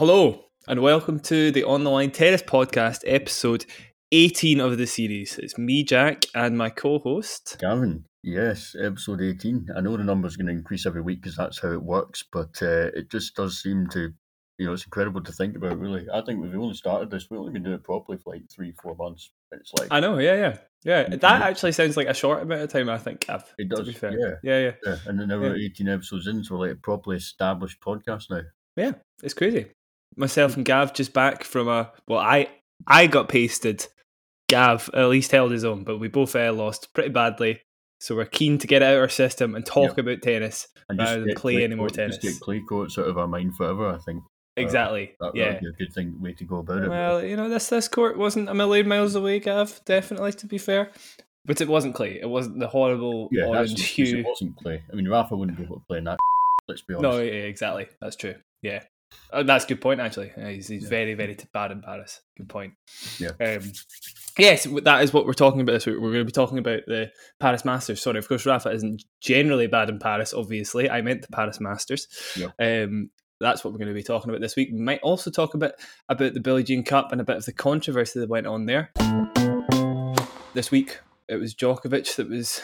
Hello, and welcome to the On the Line Tennis Podcast, episode 18 of the series. It's me, Jack, and my co host. Gavin, yes, episode 18. I know the number's going to increase every week because that's how it works, but uh, it just does seem to, you know, it's incredible to think about, really. I think we've only started this, we've only been doing it properly for like three, four months. It's like. I know, yeah, yeah. Yeah, that actually sounds like a short amount of time, I think. It does, Yeah, yeah. yeah, yeah. And then now we're. 18 episodes in, so we're like a properly established podcast now. Yeah, it's crazy. Myself and Gav just back from a. Well, I I got pasted. Gav at least held his own, but we both uh, lost pretty badly. So we're keen to get it out of our system and talk about tennis. And Rather than play any more court- Just tennis. get clay courts out of our mind forever, I think. Exactly. That, yeah. That'd be a good thing, way to go about it. Well, you know, this this court wasn't a million miles away, Gav. Definitely, to be fair, but it wasn't clay. It wasn't the horrible yeah, orange hue. It wasn't clay. I mean, Rafa wouldn't be able to play in that. Let's be honest. No, yeah, exactly. That's true. Yeah, Uh, that's a good point. Actually, Yeah, he's, he's Yeah. very, very bad in Paris. Good point. Yeah. Um, yes, that is what we're talking about this week. We're going to be talking about the Paris Masters. Sorry, of course, Rafa isn't generally bad in Paris. Obviously, I meant the Paris Masters. Yep. Um, that's what we're going to be talking about this week. We might also talk a bit about the Billie Jean Cup and a bit of the controversy that went on there. This week, it was Djokovic that was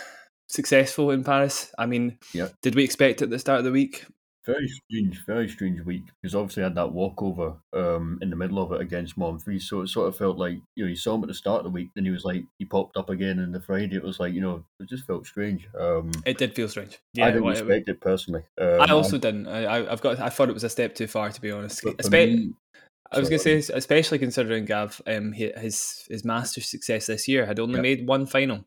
successful in Paris. I mean, Yep. did we expect it at the start of the week? Very strange, very strange week because obviously I had that walkover um, in the middle of it against Monfils, so it sort of felt like you know you saw him at the start of the week, then he was like he popped up again in the Friday. It was like you know it just felt strange. Um, It did feel strange. Yeah, I didn't it- expect it personally. Um, I also didn't. I, I, I've got. I thought it was a step too far, to be honest. Espe- I was going to say, especially considering Gav, um, his his Masters success this year had only Yeah. made one final.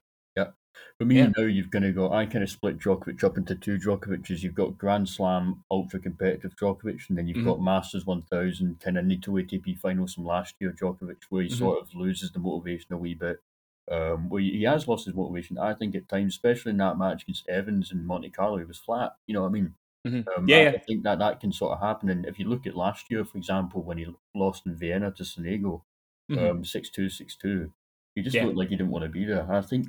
For me Yeah. now, you've going to go. I kind of split Djokovic up into two Djokovic's. You've got Grand Slam ultra competitive Djokovic, and then you've Mhm. got Masters 1000 kind of need to ATP finals from last year Djokovic, where he Mhm. sort of loses the motivation a wee bit. Um, where he has lost his motivation, I think at times, especially in that match against Evans in Monte Carlo, he was flat. You know what I mean? Mhm. Um, Yeah, I, yeah. I think that that can sort of happen. And if you look at last year, for example, when he lost in Vienna to Sonego, Mhm. um, six two, six two. He just Yeah. looked like he didn't want to be there. I think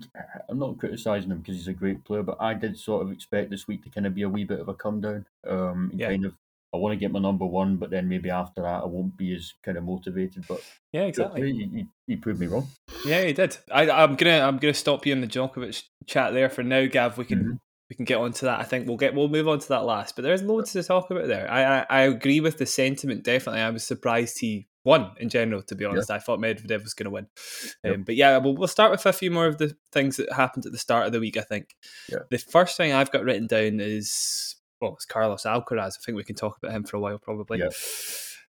I'm not criticizing him because he's a great player, but I did sort of expect this week to kind of be a wee bit of a come down. Um, Yeah. kind of I want to get my number one, but then maybe after that I won't be as kind of motivated. But yeah, exactly. he proved me wrong. Yeah, he did. I, I'm gonna I'm gonna stop you in the Djokovic chat there for now, Gav. We can Mhm. We can get onto that. I think we'll get we'll move on to that last. But there's loads to talk about there. I I, I agree with the sentiment. Definitely, I was surprised he won in general. To be honest, I thought Medvedev was going to win. Um, But yeah, we'll, we'll start with a few more of the things that happened at the start of the week. I think Yeah. the first thing I've got written down is well, it's Carlos Alcaraz. I think we can talk about him for a while, probably. Yeah.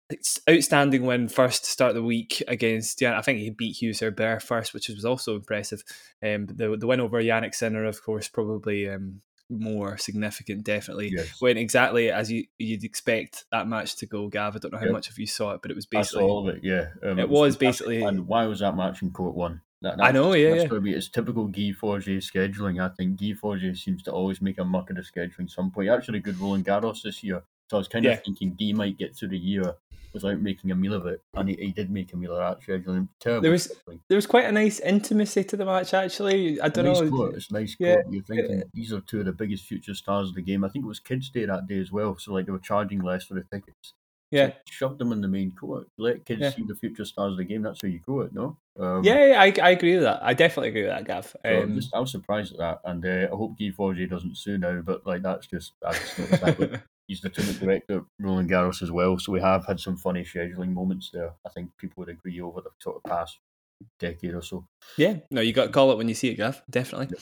It's outstanding win first to start the week against yeah. I think he beat Hugues Herbert first, which was also impressive. Um, the the win over Jannik Sinner, of course, probably um, more significant. Definitely Yes. went exactly as you you'd expect that match to go. Gav, I don't know how much of you saw it, but it was basically all of it. Yeah, um, It was fantastic. basically- And why was that match in court one? That, I know, yeah, that's yeah. be it's typical Guy Forget scheduling. I think Guy Forget seems to always make a muck of the scheduling. Some point, He actually, good Roland Garros this year. So I was kind Yeah. of thinking Guy might get through the year without making a meal of it, and he, he did make a meal of that scheduling. Terrible. There was- there was quite a nice intimacy to the match. Actually, I don't nice know. court. It's a nice Yeah. court. You're thinking these are two of the biggest future stars of the game. I think it was Kids Day that day as well. So like they were charging less for the tickets. Yeah, So shove them in the main court. Let kids Yeah. see the future stars of the game. That's how you grow it, no? Um, yeah, yeah, I, I agree with that. I definitely agree with that, Gav. So I'm Um, just, I was surprised at that, and uh, I hope Guy Forget doesn't sue now. But like that's just, I just noticed that. But he's the tournament director at Roland Garros as well, so we have had some funny scheduling moments there. I think people would agree over the sort of past decade or so. yeah, no, you got to call it when you see it, Gav. Definitely.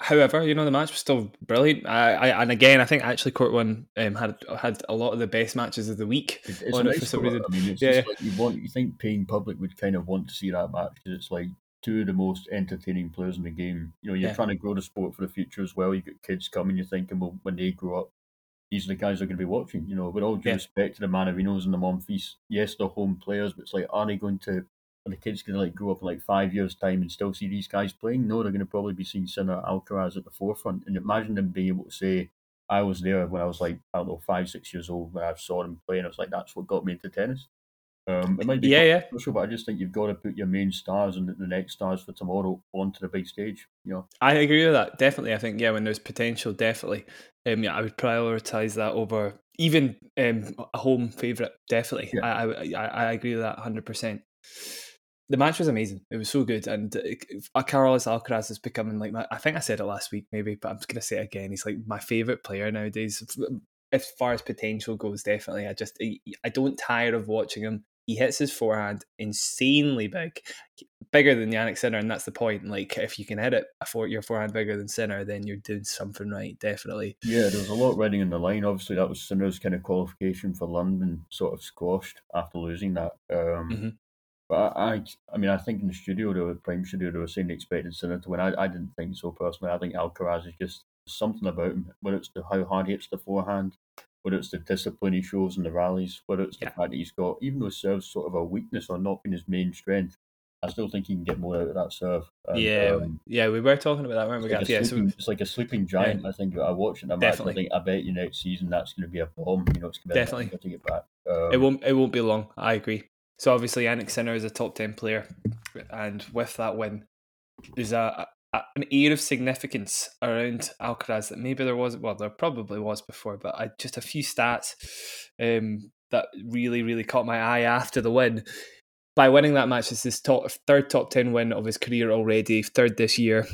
However, you know the match was still brilliant. I, I and again, I think actually Court One um, had had a lot of the best matches of the week. It's it for nice some reason. I mean, it's Yeah, like you want. You think paying public would kind of want to see that match because it's like two of the most entertaining players in the game. You know, you're Yeah. trying to grow the sport for the future as well. You got kids coming. You're thinking, well, when they grow up, these are the guys that are going to be watching. You know, with all due Yeah. respect to the Mannarinos and the Monfils, yes, they're home players, but it's like, are they going to? Are the kids going to like grow up in like five years' time and still see these guys playing? No, they're going to probably be seeing Sinner, Alcaraz at the forefront. And imagine them being able to say, "I was there when I was like I don't know five, six years old when I saw them playing." I was like, "That's what got me into tennis." Um, it might be Yeah, yeah. controversial, but I just think you've got to put your main stars and the- next stars for tomorrow onto the big stage. You know, I agree with that. Definitely, I think yeah, when there's potential, definitely, um, yeah, I would prioritize that over even um, a home favourite, definitely. Yeah. I, I, I agree with that hundred percent. The match was amazing. It was so good, and uh, Carlos Alcaraz is becoming like my. I think I said it last week, maybe, but I'm just gonna say it again. He's like my favourite player nowadays. As far as potential goes, definitely. I just I don't tire of watching him he hits his forehand insanely big, bigger than Jannik Sinner, and that's the point. Like if you can hit it a for your forehand bigger than Sinner, then you're doing something right, definitely. Yeah, there was a lot riding in the line. Obviously, that was Sinner's kind of qualification for London, sort of squashed after losing that. Um, mm-hmm. But I, I, mean, I think in the studio, the Prime Studio, they were saying they expected Sinner to win. I, I didn't think so personally. I think Alcaraz is just something about him, whether it's the, how hard he hits the forehand, whether it's the discipline he shows in the rallies, whether it's the Yeah. fact that he's got, even though serve's sort of a weakness or not being his main strength, I still think he can get more out of that serve. And, yeah, um, yeah, we were talking about that, weren't we? it's like, yeah, so sleeping, it's like a sleeping giant. I think I watching a match. Definitely. I think I bet you next season that's going to be a bomb. You know, it's going to be Definitely. to get back. Um, it won't it won't be long. I agree. So obviously, Jannik Sinner is a top ten player, and with that win, there's a an air of significance around Alcaraz that maybe there was. Well, there probably was before, but I just a few stats um, that really really caught my eye after the win. By winning that match, it's his top third top ten win of his career already, third this year.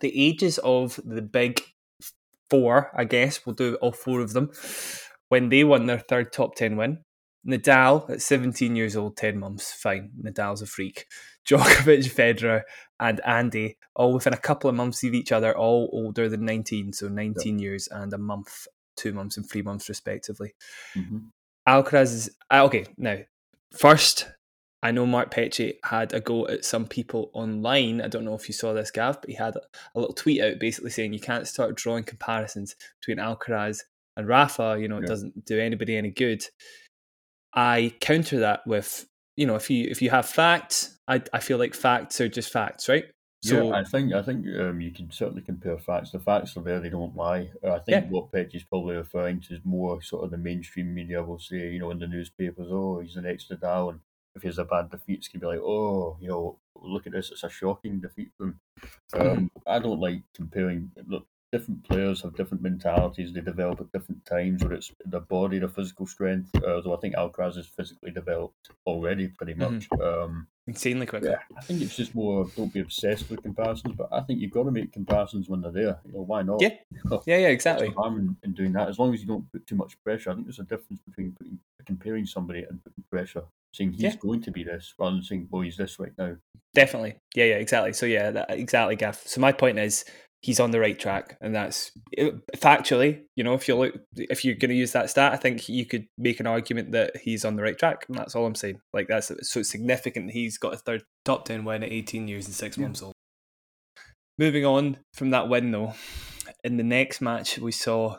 The ages of the big four, I guess, we'll do all four of them, when they won their third top 10 win. Nadal at 17 years old, 10 months, fine. Nadal's a freak. Djokovic, Federer, and Andy, all within a couple of months of each other, all older than 19, so 19 years and a month, two months, and three months, respectively. mhm. Alcaraz is ah, okay. Now, first, I know Mark Petchey had a go at some people online. I don't know if you saw this, Gav, but he had a, a little tweet out basically saying you can't start drawing comparisons between Alcaraz and Rafa. You know, it Yeah. doesn't do anybody any good. I counter that with you know if you if you have facts, I I feel like facts are just facts, right? So yeah, I think I think um, you can certainly compare facts. The facts are there; they don't lie. I think Yeah. what Petchey's probably referring to is more sort of the mainstream media will say, you know, in the newspapers, "Oh, he's the next Nadal," and if he has a bad defeat, it's gonna be like, "Oh, you know, look at this; it's a shocking defeat for him." Um, I don't like comparing. Look, different players have different mentalities; they develop at different times, whether it's their body, their physical strength. Uh, though I think Alcaraz is physically developed already, pretty much. Um, insanely quickly. yeah, I think it's just more don't be obsessed with comparisons, but I think you've got to make comparisons when they're there. You know, why not? Yeah. Yeah, yeah, exactly. Harm in, in doing that as long as you don't put too much pressure. I think there's a difference between putting, comparing somebody and putting pressure, saying he's Yeah. going to be this, rather than saying, "Well, he's this right now." Definitely. Yeah, yeah, exactly. So yeah, that, exactly, Gav. So my point is he's on the right track, and that's factually. You know, if you look, if you're going to use that stat, I think you could make an argument that he's on the right track, and that's all I'm saying. Like that's so it's significant. He's got a third top ten win at 18 years and six Yeah. months old. Moving on from that win, though, in the next match we saw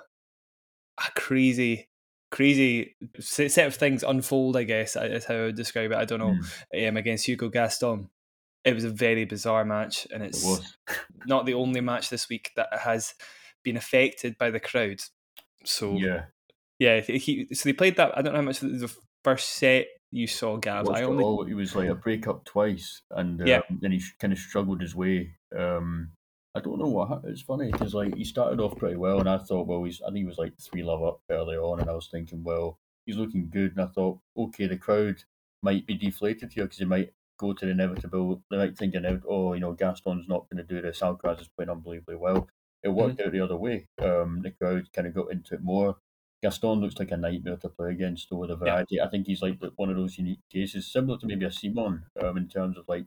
a crazy. Crazy set set of things unfold, I guess is how I would describe it. I don't know. Mm, Um, against Hugo Gaston, it was a very bizarre match, and it's was. not the only match this week that has been affected by the crowd. So yeah, Yeah, he, so they played that. I don't know how much of the first set you saw, Gav. watched I it only all. He was like a breakup twice, and uh, Yeah. then he kind of struggled his way. Um, I don't know what happened. It's funny because like he started off pretty well, and I thought, well, he's I think he was like three love up early on, and I was thinking, well, he's looking good, and I thought, okay, the crowd might be deflated here because he might go to the inevitable. They might think, oh, you know, Gaston's not going to do this. Alcaraz is playing unbelievably well. It worked out the other way. Um, the crowd kind of got into it more. Gaston looks like a nightmare to play against, though, with a variety. I think he's like one of those unique cases, similar to maybe a Simon, um, in terms of like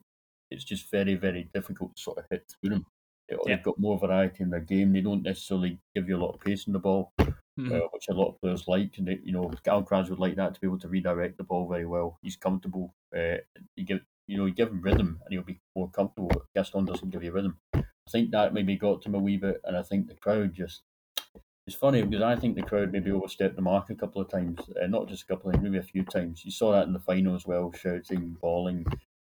it's just very, very difficult to sort of hit through them. Yeah. They've got more variety in their game. They don't necessarily give you a lot of pace in the ball, Mhm. uh, which a lot of players like. And they, you know, Alcaraz would like that to be able to redirect the ball very well. He's comfortable. Uh, you give, you know, you give him rhythm, and he'll be more comfortable. Gaston doesn't give you rhythm. I think that maybe got to him a wee bit, and I think the crowd just. It's funny because I think the crowd maybe overstepped the mark a couple of times, uh, not just a couple of times, maybe a few times. You saw that in the final as well, shouting, bawling,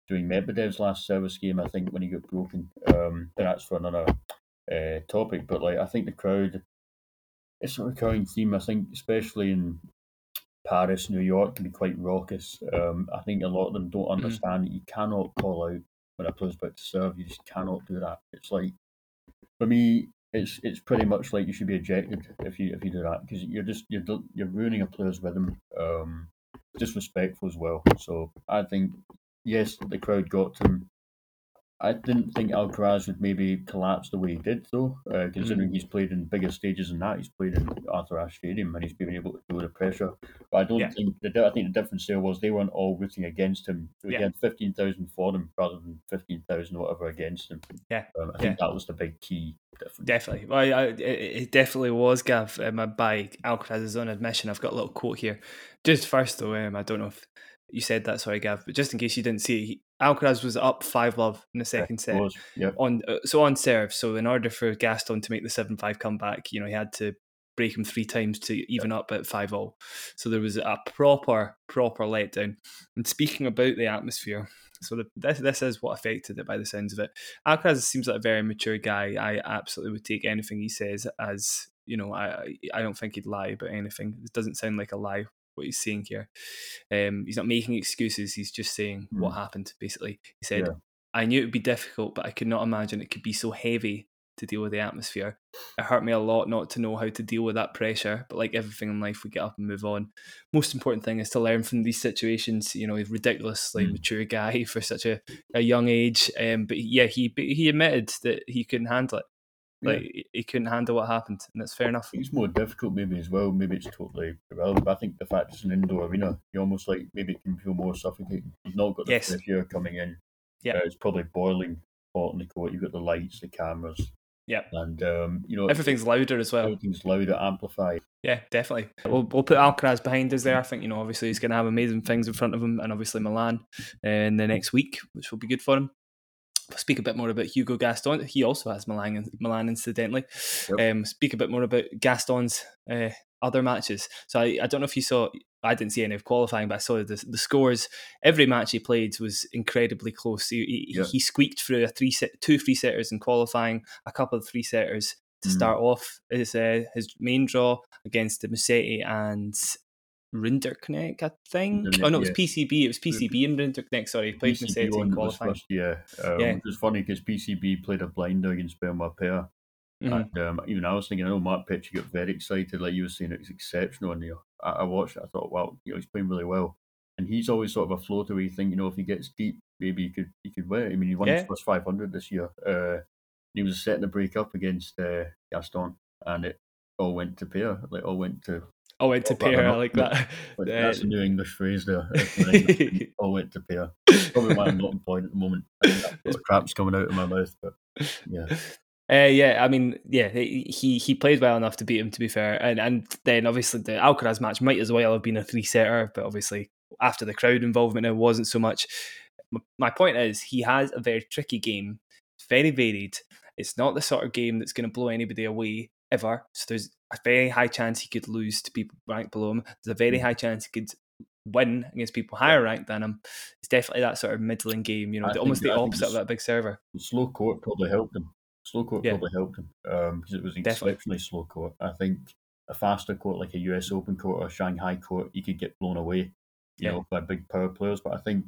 during Medvedev's last service game. I think when he got broken, um, but that's for another uh, topic. But like, I think the crowd, it's a recurring theme. I think, especially in Paris, New York, can be quite raucous. Um, I think a lot of them don't understand that you cannot call out when a player's about to serve. You just cannot do that. It's like, for me, it's it's pretty much like you should be ejected if you if you do that because you're just you're you're ruining a player's rhythm. Um, disrespectful as well. So I think yes, the crowd got to him. I didn't think Alcaraz would maybe collapse the way he did, though, uh, considering mm. he's played in bigger stages than that. He's played in Arthur Ashe Stadium and he's been able to deal with the pressure. But I don't yeah. think the I think the difference there was they weren't all rooting against him. We yeah. had fifteen thousand for them rather than fifteen thousand whatever against him. Yeah, um, I think yeah. that was the big key. Difference. Definitely, well, I, it, it, definitely was, Gav. Um, by Alcaraz's own admission, I've got a little quote here. Just first, though, um, I don't know if you said that, sorry, Gav, but just in case you didn't see, Alcaraz was up five love in the second set. Was, yep. On uh, so on serve. So in order for Gaston to make the seven five comeback, you know he had to break him three times to even yep. up at five all. So there was a proper proper letdown. And speaking about the atmosphere, so the, this this is what affected it by the sounds of it. Alcaraz seems like a very mature guy. I absolutely would take anything he says as you know. I I don't think he'd lie about anything. It doesn't sound like a lie what he's saying here. Um, he's not making excuses. He's just saying mm. what happened. Basically, he said, yeah. "I knew it would be difficult, but I could not imagine it could be so heavy to deal with the atmosphere. It hurt me a lot not to know how to deal with that pressure. But like everything in life, we get up and move on. Most important thing is to learn from these situations. You know, he's ridiculously mm. mature guy for such a, a young age. Um, but yeah, he he admitted that he couldn't handle it. Like yeah. he couldn't handle what happened, and that's fair enough. It's more difficult, maybe as well. Maybe it's totally irrelevant. But I think the fact it's an indoor arena, you almost like maybe it can feel more suffocating. You've not got the yes. pressure coming in. Yeah, uh, it's probably boiling hot in the court. You've got the lights, the cameras. Yeah, and um, you know everything's louder as well. Everything's louder, amplified. Yeah, definitely. We'll, we'll put Alcaraz behind us there. I think you know obviously he's going to have amazing things in front of him, and obviously Milan uh, in the next week, which will be good for him speak a bit more about Hugo Gaston. He also has Milan, Milan incidentally. Yep. Um, speak a bit more about Gaston's uh, other matches. So I, I don't know if you saw. I didn't see any of qualifying, but I saw the, the scores. Every match he played was incredibly close. He, he, yeah. he squeaked through a three set, two three setters in qualifying, a couple of three setters to mm. start off his uh, his main draw against the Musetti and Rinderknech, I think. oh no, it was yeah. PCB. It was PCB and Rinderknech. Sorry, played PCB in qualifying. First, yeah, um, yeah. It was funny because PCB played a blinder against Benoit Paire. Mm-hmm. And um, even I was thinking, I know Mark Petchey got very excited, like you were saying, it was exceptional. And you know, I, I watched it, I thought, wow, you know, he's playing really well. And he's always sort of a floater where you think, you know, if he gets deep, maybe he could he could win. I mean, he won yeah. his first 500 this year. Uh, he was setting the break up against uh, Gaston, and it all went to Paire. Like all went to all went to Paire. I like that. But uh, that's a new English phrase there. all went to Paire. Probably why I'm not employed at the moment. The crap's coming out of my mouth, but yeah. Uh, yeah, I mean, yeah, he he played well enough to beat him. To be fair, and and then obviously the Alcaraz match might as well have been a three setter, but obviously after the crowd involvement, it wasn't so much. My point is, he has a very tricky game, very varied. It's not the sort of game that's going to blow anybody away ever. So there's a very high chance he could lose to people ranked below him. There's a very mm. high chance he could win against people higher ranked than him. It's definitely that sort of middling game, you know, almost the opposite of that big server. Slow court probably helped him. Slow court yeah. probably helped him because um, it was exceptionally definitely. slow court. I think a faster court like a US Open court or Shanghai court, you could get blown away, you yeah. know, by big power players. But I think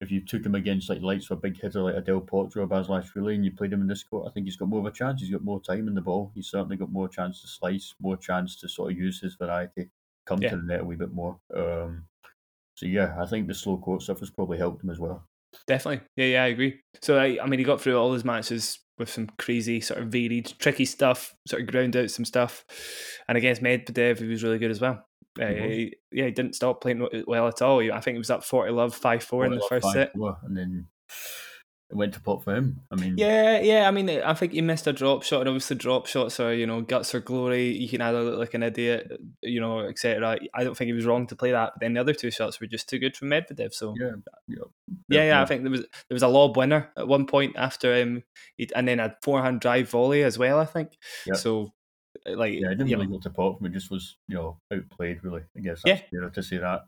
if you took him against like lights for a big hitter like a Del Potro or Basilashvili and you played him in this court, I think he's got more of a chance. He's got more time in the ball. He's certainly got more chance to slice, more chance to sort of use his variety, come yeah. to the net a wee bit more. Um, so yeah, I think the slow court stuff has probably helped him as well. Definitely, yeah, yeah, I agree. So I, I mean, he got through all his matches with some crazy, sort of varied, tricky stuff, sort of ground out some stuff, and against Medvedev, he was really good as well. Uh, yeah, he didn't stop playing well at all. I think it was up 40 love, 5 4 in the first set. And then it went to pot for him. I mean, yeah, yeah. I mean, I think he missed a drop shot, and obviously, drop shots are you know guts or glory. You can either look like an idiot, you know, etc. I don't think he was wrong to play that, but then the other two shots were just too good for Medvedev. So yeah, yeah, yeah. yeah I think there was there was a lob winner at one point after him, and then a forehand drive volley as well. I think so. Like yeah, I didn't really know. go to pot from it. Just was you know outplayed really. I guess yeah. to say that.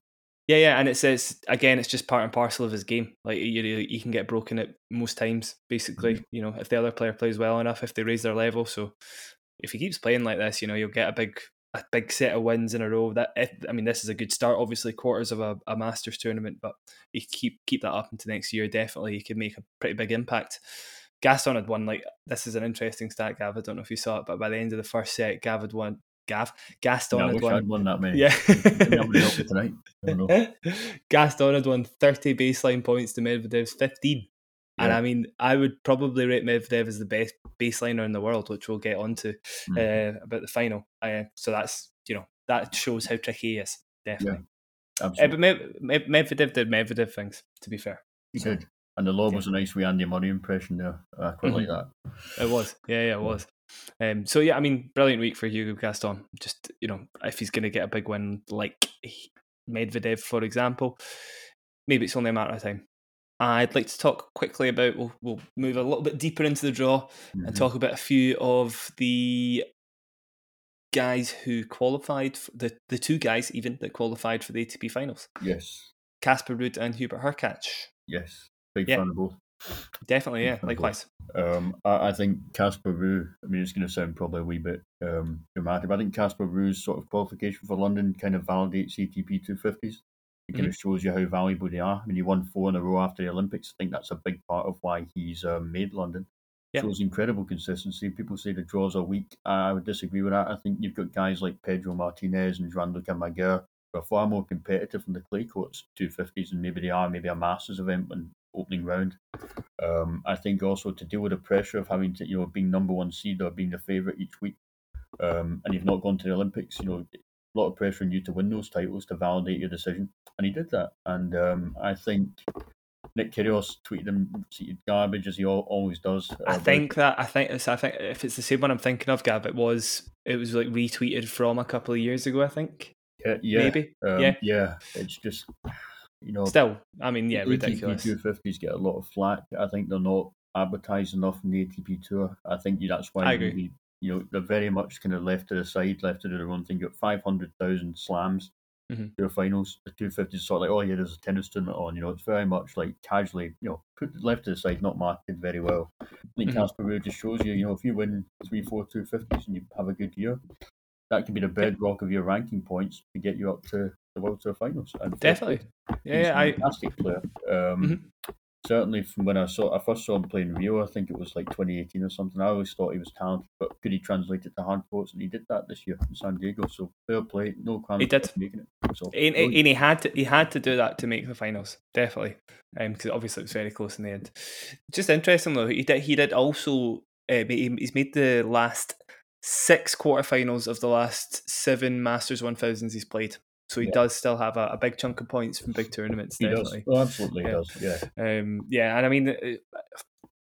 Yeah, yeah, and it says again, it's just part and parcel of his game. Like you, you can get broken at most times, basically. Mm-hmm. You know, if the other player plays well enough, if they raise their level. So, if he keeps playing like this, you know, you'll get a big, a big set of wins in a row. That if, I mean, this is a good start. Obviously, quarters of a, a Masters tournament, but you keep keep that up into next year. Definitely, you could make a pretty big impact. Gaston had won like this is an interesting stat, Gav. I don't know if you saw it, but by the end of the first set, Gav had won. Gav Gaston Yeah, I had won. I'd won that many. Yeah. Nobody helped me tonight. I don't know. Gaston had won 30 baseline points to Medvedev's 15. And I mean, I would probably rate Medvedev as the best baseliner in the world, which we'll get onto Mm. uh, about the final. Uh, so that's, you know, that shows how tricky he is, definitely. Uh, Absolutely. but Med- Med- Medvedev did Medvedev things, to be fair. He did. And the lob yeah. was a nice wee Andy Murray impression there. I quite like that. It was, yeah, yeah, it was. Um, so yeah, I mean, brilliant week for Hugo Gaston. Just you know, if he's going to get a big win like Medvedev, for example, maybe it's only a matter of time. I'd like to talk quickly about. We'll, we'll move a little bit deeper into the draw and Mhm. talk about a few of the guys who qualified. For, the the two guys even that qualified for the ATP finals: Yes. Casper Ruud and Hubert Hurkacz. Yes. Big Yeah. fan of both. Definitely, yeah, likewise. Um, I, I think Casper Ruud. I mean, it's going to sound probably a wee bit um, dramatic, but I think Casper Ruud's sort of qualification for London kind of validates ATP 250s. It kind of shows you how valuable they are. I mean, he won four in a row after the Olympics. I think that's a big part of why he's um, made London. Yeah. Shows incredible consistency. People say the draws are weak. I would disagree with that. I think you've got guys like Pedro Martinez and Jean-Luc Maguire who are far more competitive in the clay courts 250s and maybe they are maybe a Masters event when opening round. Um, I think also to deal with the pressure of having to, you know, being number one seed or being the favourite each week, um, and you've not gone to the Olympics, you know, a lot of pressure on you to win those titles to validate your decision, and he did that. And um, I think Nick Kyrgios tweeted him garbage as he al- always does. I about- think that I think it's, I think if it's the same one I'm thinking of, Gab, it was it was like retweeted from a couple of years ago. I think yeah, yeah, maybe. um, yeah. yeah. It's just you know, Still, I mean, yeah, ridiculous. ATP 250s get a lot of flack. I think they're not advertised enough in the ATP tour. I think that's why I agree. you know they're very much kind of left to the side, left to do their own thing. You've got five hundred thousand slams Mhm. tour finals. The 250s is sort of like, oh yeah, there's a tennis tournament on. You know, it's very much like casually, you know, put left to the side, not marketed very well. I think Mhm. Casper Ruud just shows you, you know, if you win three, four 250s and you have a good year, that can be the bedrock of your ranking points to get you up to the World Tour finals. And Definitely. Yeah, yeah, a I fantastic player. Um, Mhm. Certainly, from when I saw, I first saw him playing Rio. I think it was like 2018 or something. I always thought he was talented, but could he translate it to hard courts? And he did that this year in San Diego. So fair play, no crime. He did. making it. So, and, and he had to he had to do that to make the finals, definitely, because obviously it was very close in the end. Just interesting though, he did he did also uh, he's made the last six quarterfinals of the last seven Masters one thousands he's played. So he Yeah. does still have a, a big chunk of points from big tournaments. he does. Definitely. Oh, absolutely, Yeah. does. Yeah. Um, yeah, and I mean, uh,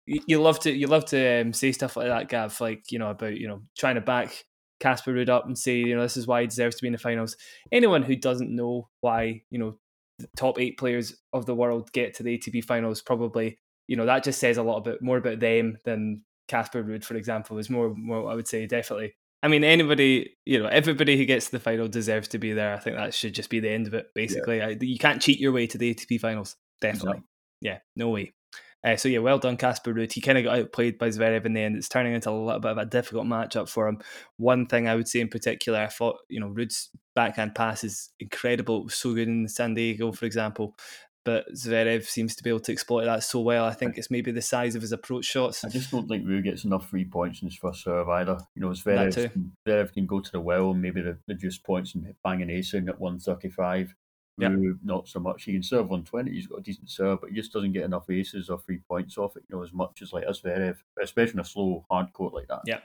you you love to you love to um, say stuff like that, Gav. Like you know about you know trying to back Casper Ruud up and say you know this is why he deserves to be in the finals. Anyone who doesn't know why you know the top eight players of the world get to the ATP finals probably you know that just says a lot about more about them than Casper Ruud, for example. Is more more I would say definitely. I mean, anybody, you know, everybody who gets to the final deserves to be there. I think that should just be the end of it. Basically, I, you can't cheat your way to the ATP finals. Definitely, yeah, no way. Uh, so yeah, well done, Casper Ruud. He kind of got outplayed by Zverev in the end. It's turning into a little bit of a difficult matchup for him. One thing I would say in particular, I thought you know Ruud's backhand pass is incredible. It was so good in San Diego, for example. But Zverev seems to be able to exploit that so well. I think it's maybe the size of his approach shots. I just don't think Ruud gets enough free points in his first serve either. You know, Zverev Zverev can go to the well and maybe juice points and bang an ace in at 135. Yeah. Ruud, not so much. He can serve 120. He's got a decent serve, but he just doesn't get enough aces or free points off it, you know, as much as like as Zverev, especially in a slow, hard court like that. Yeah.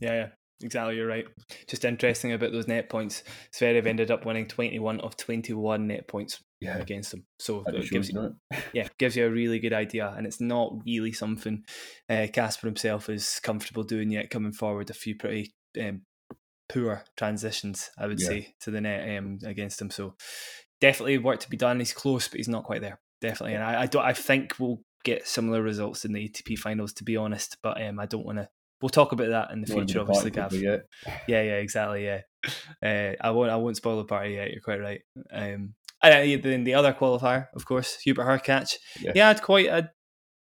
Yeah, yeah, exactly. You're right. Just interesting about those net points. Zverev ended up winning 21 of 21 net points Yeah. against them. So it gives you, it? yeah, gives you a really good idea. And it's not really something uh, Casper himself is comfortable doing yet. Coming forward, a few pretty um, poor transitions, I would Yeah. say, to the net um, against him. So definitely work to be done. He's close, but he's not quite there. Definitely, and I, I don't. I think we'll get similar results in the ATP finals, to be honest. But um, I don't want to. We'll talk about that in the future, obviously, Gav. Yeah, yeah, exactly. Yeah, uh, I won't. I won't spoil the party yet. You're quite right. Um, and then the other qualifier, of course, Hubert Hurkacz. Yeah. He had quite a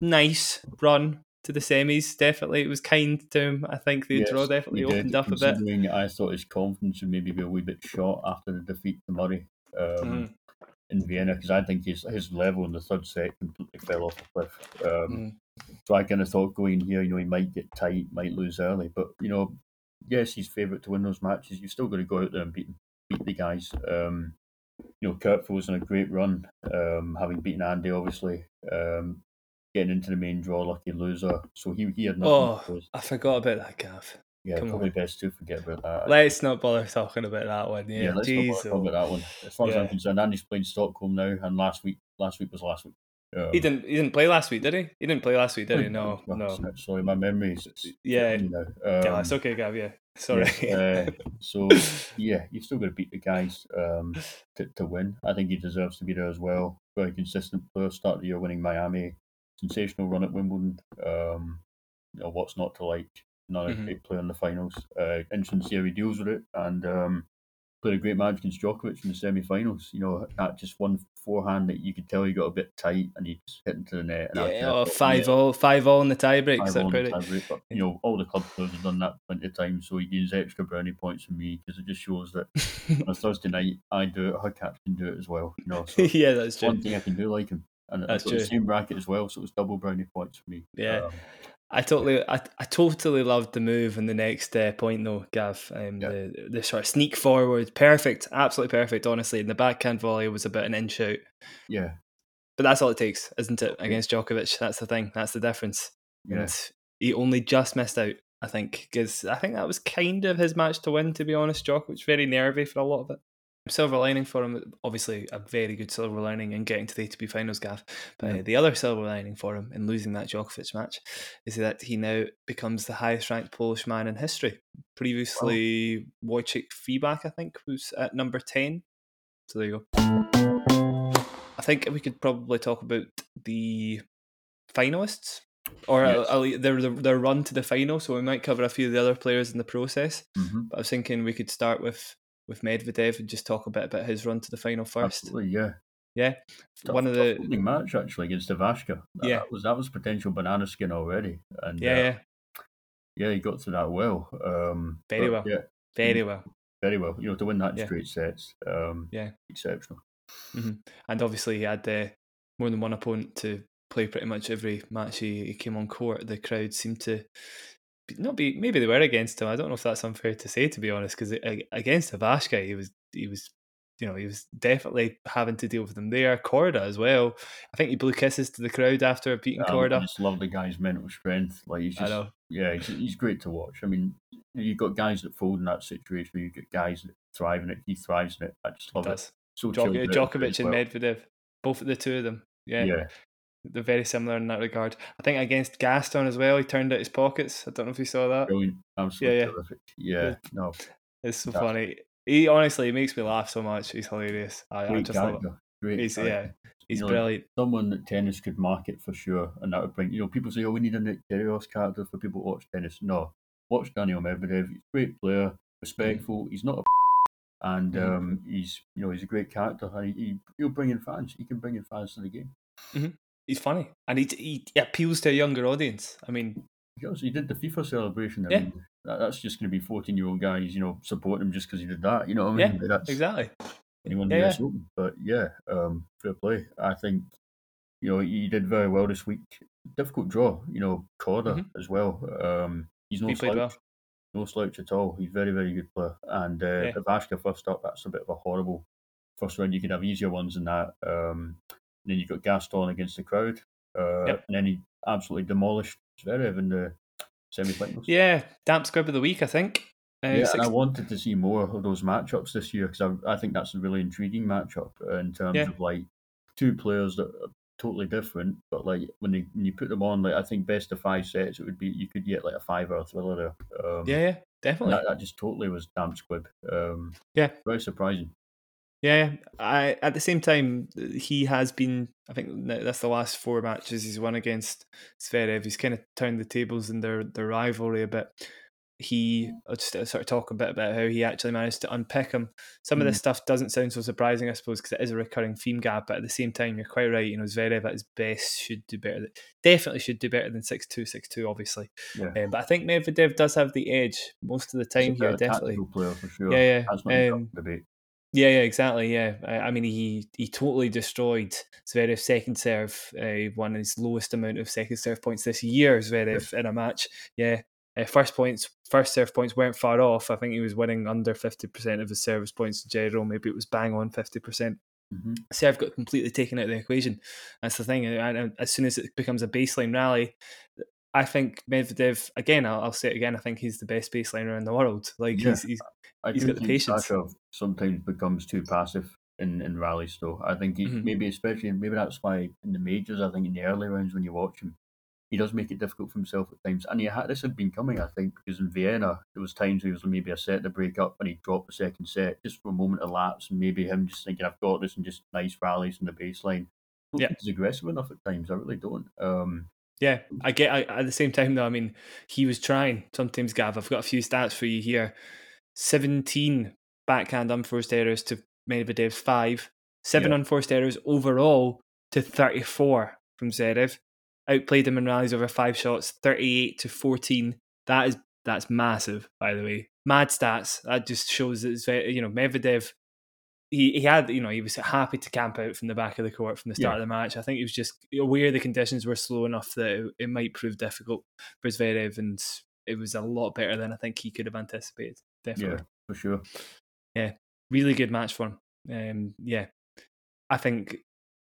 nice run to the semis. Definitely, it was kind to him. I think the Yes, draw definitely he did, opened up a bit. I thought his confidence would maybe be a wee bit short after the defeat to Murray um, Mhm. in Vienna because I think his his level in the third set completely fell off the cliff. Um, Mm. So I kind of thought going here, you know, he might get tight, might lose early, but you know, yes, he's favourite to win those matches. You've still got to go out there and beat beat the guys. Um, you know, Kurt was on a great run, um, having beaten Andy, obviously, um, getting into the main draw, lucky loser. So he he had nothing. Oh, I forgot about that, Gav. Yeah, Come probably on. best to forget about that. Let's not bother talking about that one. Yeah, yeah, let's Jeez, not talk about that one. As far as I'm Yeah. concerned, Andy's playing Stockholm now, and last week, last week was last week. Um, He didn't. He didn't play last week, did he? He didn't play last week, did he? No, no. Sorry, my memory is Yeah. you know. Yeah, Um, it's okay, Gav. Yeah, sorry. uh, so yeah, you've still got to beat the guys um, to, to win. I think he deserves to be there as well. Very consistent player. Start of the year winning Miami, sensational run at Wimbledon. Um, you know what's not to like. Another Mhm. great player in the finals. Uh, interesting to see how he deals with it, and um, played a great match against Djokovic in the semi-finals. You know that just one forehand that you could tell he got a bit tight, and he just hit into the net. And yeah, kinda oh, five all, five all in the tie break. five all in the credit? tie-break, but, you know, all the club players have done that plenty of times, so he gains extra brownie points from me because it just shows that on a Thursday night I do it, Hurkacz can do it as well. You know, so yeah, that's true. one thing I can do like him, and That's got the true. same bracket as well, so it was double brownie points for me. Yeah. Um, I totally, I, I totally loved the move in the next uh, point though, Gav. Um, Yeah. the the sort of sneak forward, perfect, absolutely perfect. Honestly, and the backhand volley was about an inch out. yeah, but that's all it takes, isn't it? Yeah. Against Djokovic, that's the thing. That's the difference. yeah, And he only just missed out, I think, because I think that was kind of his match to win. To be honest, Djokovic very nervy for a lot of it. Silver lining for him, obviously a very good silver lining in getting to the ATP finals, Gav. But Yeah. uh, the other silver lining for him in losing that Djokovic match is that he now becomes the highest ranked Polish man in history. Previously, Wojciech Fibak, I think, was at number 10. So there you go. I think we could probably talk about the finalists or Yes. at least their, their run to the final. So we might cover a few of the other players in the process. hmm But I was thinking we could start with with Medvedev and just talk a bit about his run to the final first. absolutely, yeah. Yeah, Tough, one of the match actually against Ivashka. That, Yeah. that was that was potential banana skin already, and yeah, uh, yeah, yeah, he got through that well. Um, Very well. Yeah, very well. very well. You know, to win that Yeah. straight sets, um, Yeah. exceptional. And obviously he had uh, more than one opponent to play pretty much every match he, he came on court. The crowd seemed to not be maybe they were against him. I don't know if that's unfair to say to be honest, because against Ivashka he was he was you know he was definitely having to deal with them there. Korda as well. I think he blew kisses to the crowd after beating I Korda. just love the guy's mental strength. Like he's I just, know. yeah, he's, he's great to watch. I mean, you've got guys that fold in that situation. You've got guys that thrive in it. He thrives in it. I just love it. So Djok- Djokovic and well. Medvedev, both of the two of them. Yeah, Yeah, they're very similar in that regard. I think against Gaston as well, he turned out his pockets. I don't know if you saw that. brilliant. Absolutely Yeah, yeah. terrific. Yeah, no, It's so funny. He honestly he makes me laugh so much. He's hilarious. I, I great just love it. character. Great. He's character. yeah, he's You know, brilliant. Someone that tennis could market for sure, and that would bring. You know, people say, "Oh, we need a Nick Kyrgios character for people to watch tennis." No, watch Daniel Medvedev. He's a great player, respectful. He's not a and Mhm. um, he's you know he's a great character. He, he he'll bring in fans. He can bring in fans to the game. He's funny and he, he he appeals to a younger audience. I mean, He also- he did the FIFA celebration. I Yeah. mean, that, that's just going to be fourteen-year-old guys, you know, supporting him just because he did that. You know what I Yeah, mean? But that's exactly. anyone Yeah, yeah, Open. But yeah, um, fair play. I think you know he did very well this week. Difficult draw, you know, Korda Mhm. as well. Um, he's no He slouch, well. no slouch at all. He's very, very good player. And uh, Yeah. Ivashka first up, that's a bit of a horrible first round. You could have easier ones than that. Um, then you got Gaston against the crowd, uh, Yep. and then he absolutely demolished Zverev in the semi-finals. Yeah, damp squib of the week, I think. Uh, Yeah, six- I wanted to see more of those matchups this year because I, I think that's a really intriguing matchup in terms Yeah. of like two players that are totally different, but like when, they, when you put them on, like I think best of five sets, it would be you could get like a five-hour thriller there. Um, yeah, yeah, definitely. that, that just totally was damn squib. Um, Yeah. very surprising. Yeah, I at the same time he has been. I think that's the last four matches he's won against Zverev. He's kind of turned the tables in their their rivalry a bit. He I'll just sort of talk a bit about how he actually managed to unpick him. Some of this stuff doesn't sound so surprising, I suppose, because it is a recurring theme gap. But at the same time, you're quite right. You know, Zverev at his best should do better. Definitely should do better than six two six two. Obviously, Yeah. um, but I think Medvedev does have the edge most of the time here. Definitely, player for sure. Yeah, yeah, That's not um, debate. Yeah, yeah, exactly. Yeah, I, I, mean, he he totally destroyed Zverev's second serve, uh, one of his lowest amount of second serve points this year. Zverev yeah. in a match. Yeah, uh, first points, first serve points weren't far off. I think he was winning under fifty percent of his service points in general. Maybe it was bang on fifty percent. Mm-hmm. Serve got completely taken out of the equation. That's the thing. And as soon as it becomes a baseline rally, I think Medvedev again. I'll, I'll, say it again. I think he's the best baseliner in the world. Like yeah. he's he's, I he's got the patience. sometimes becomes too passive in, in rallies. Though I think he mm-hmm. maybe especially maybe that's why in the majors. I think in the early rounds when you watch him, he does make it difficult for himself at times. And he had this had been coming. I think because in Vienna there was times where he was maybe a set to break up and he dropped the second set just for a moment of lapse and maybe him just thinking I've got this and just nice rallies in the baseline. yeah, he's aggressive enough at times. I really don't. Um, yeah, I get. I, at the same time, though, I mean, he was trying. Sometimes, Gav, I've got a few stats for you here. Seventeen backhand unforced errors to Medvedev's five. Seven yeah. unforced errors overall to thirty-four from Zverev. Outplayed him in rallies over five shots, thirty-eight to fourteen. That is that's massive, by the way. Mad stats. That just shows that you know Medvedev he, he had you know he was happy to camp out from the back of the court from the start yeah. of the match. I think he was just aware the conditions were slow enough that it, it, might prove difficult for Zverev, and it was a lot better than I think he could have anticipated. Definitely, yeah, for sure. Yeah, really good match for him. Um, yeah, I think